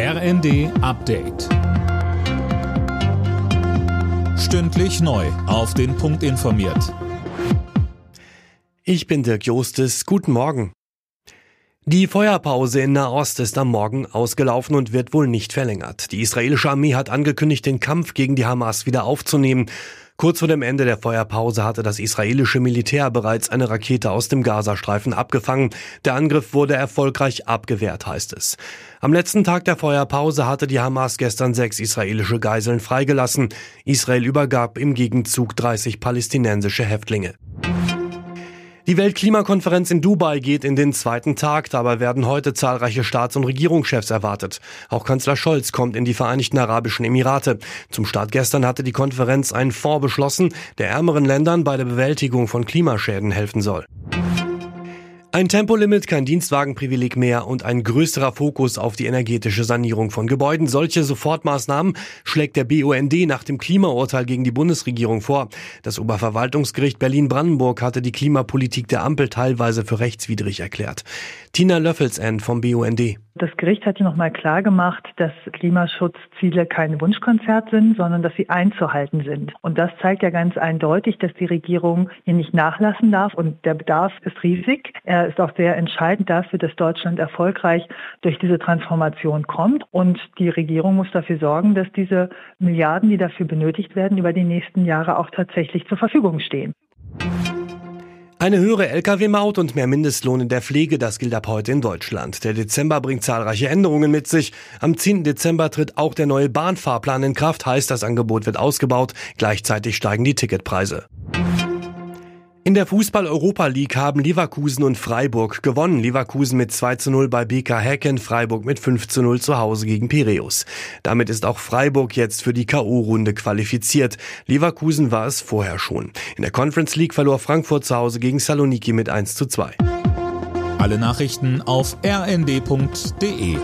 RND Update. Stündlich neu. Auf den Punkt informiert. Ich bin Dirk Jostes. Guten Morgen. Die Feuerpause in Nahost ist am Morgen ausgelaufen und wird wohl nicht verlängert. Die israelische Armee hat angekündigt, den Kampf gegen die Hamas wieder aufzunehmen. Kurz vor dem Ende der Feuerpause hatte das israelische Militär bereits eine Rakete aus dem Gazastreifen abgefangen. Der Angriff wurde erfolgreich abgewehrt, heißt es. Am letzten Tag der Feuerpause hatte die Hamas gestern sechs israelische Geiseln freigelassen. Israel übergab im Gegenzug 30 palästinensische Häftlinge. Die Weltklimakonferenz in Dubai geht in den zweiten Tag. Dabei werden heute zahlreiche Staats- und Regierungschefs erwartet. Auch Kanzler Scholz kommt in die Vereinigten Arabischen Emirate. Zum Start gestern hatte die Konferenz einen Fonds beschlossen, der ärmeren Ländern bei der Bewältigung von Klimaschäden helfen soll. Ein Tempolimit, kein Dienstwagenprivileg mehr und ein größerer Fokus auf die energetische Sanierung von Gebäuden. Solche Sofortmaßnahmen schlägt der BUND nach dem Klimaurteil gegen die Bundesregierung vor. Das Oberverwaltungsgericht Berlin-Brandenburg hatte die Klimapolitik der Ampel teilweise für rechtswidrig erklärt. Tina Löffelsend vom BUND. Das Gericht hat nochmal klar gemacht, dass Klimaschutzziele kein Wunschkonzert sind, sondern dass sie einzuhalten sind. Und das zeigt ja ganz eindeutig, dass die Regierung hier nicht nachlassen darf. Und der Bedarf ist riesig. Er ist auch sehr entscheidend dafür, dass Deutschland erfolgreich durch diese Transformation kommt. Und die Regierung muss dafür sorgen, dass diese Milliarden, die dafür benötigt werden, über die nächsten Jahre auch tatsächlich zur Verfügung stehen. Eine höhere Lkw-Maut und mehr Mindestlohn in der Pflege, das gilt ab heute in Deutschland. Der Dezember bringt zahlreiche Änderungen mit sich. Am 10. Dezember tritt auch der neue Bahnfahrplan in Kraft, heißt das Angebot wird ausgebaut. Gleichzeitig steigen die Ticketpreise. In der Fußball-Europa League haben Leverkusen und Freiburg gewonnen. Leverkusen mit 2 zu 0 bei BK Häcken, Freiburg mit 5 zu 0 zu Hause gegen Piräus. Damit ist auch Freiburg jetzt für die K.O.-Runde qualifiziert. Leverkusen war es vorher schon. In der Conference League verlor Frankfurt zu Hause gegen Saloniki mit 1 zu 2. Alle Nachrichten auf rnd.de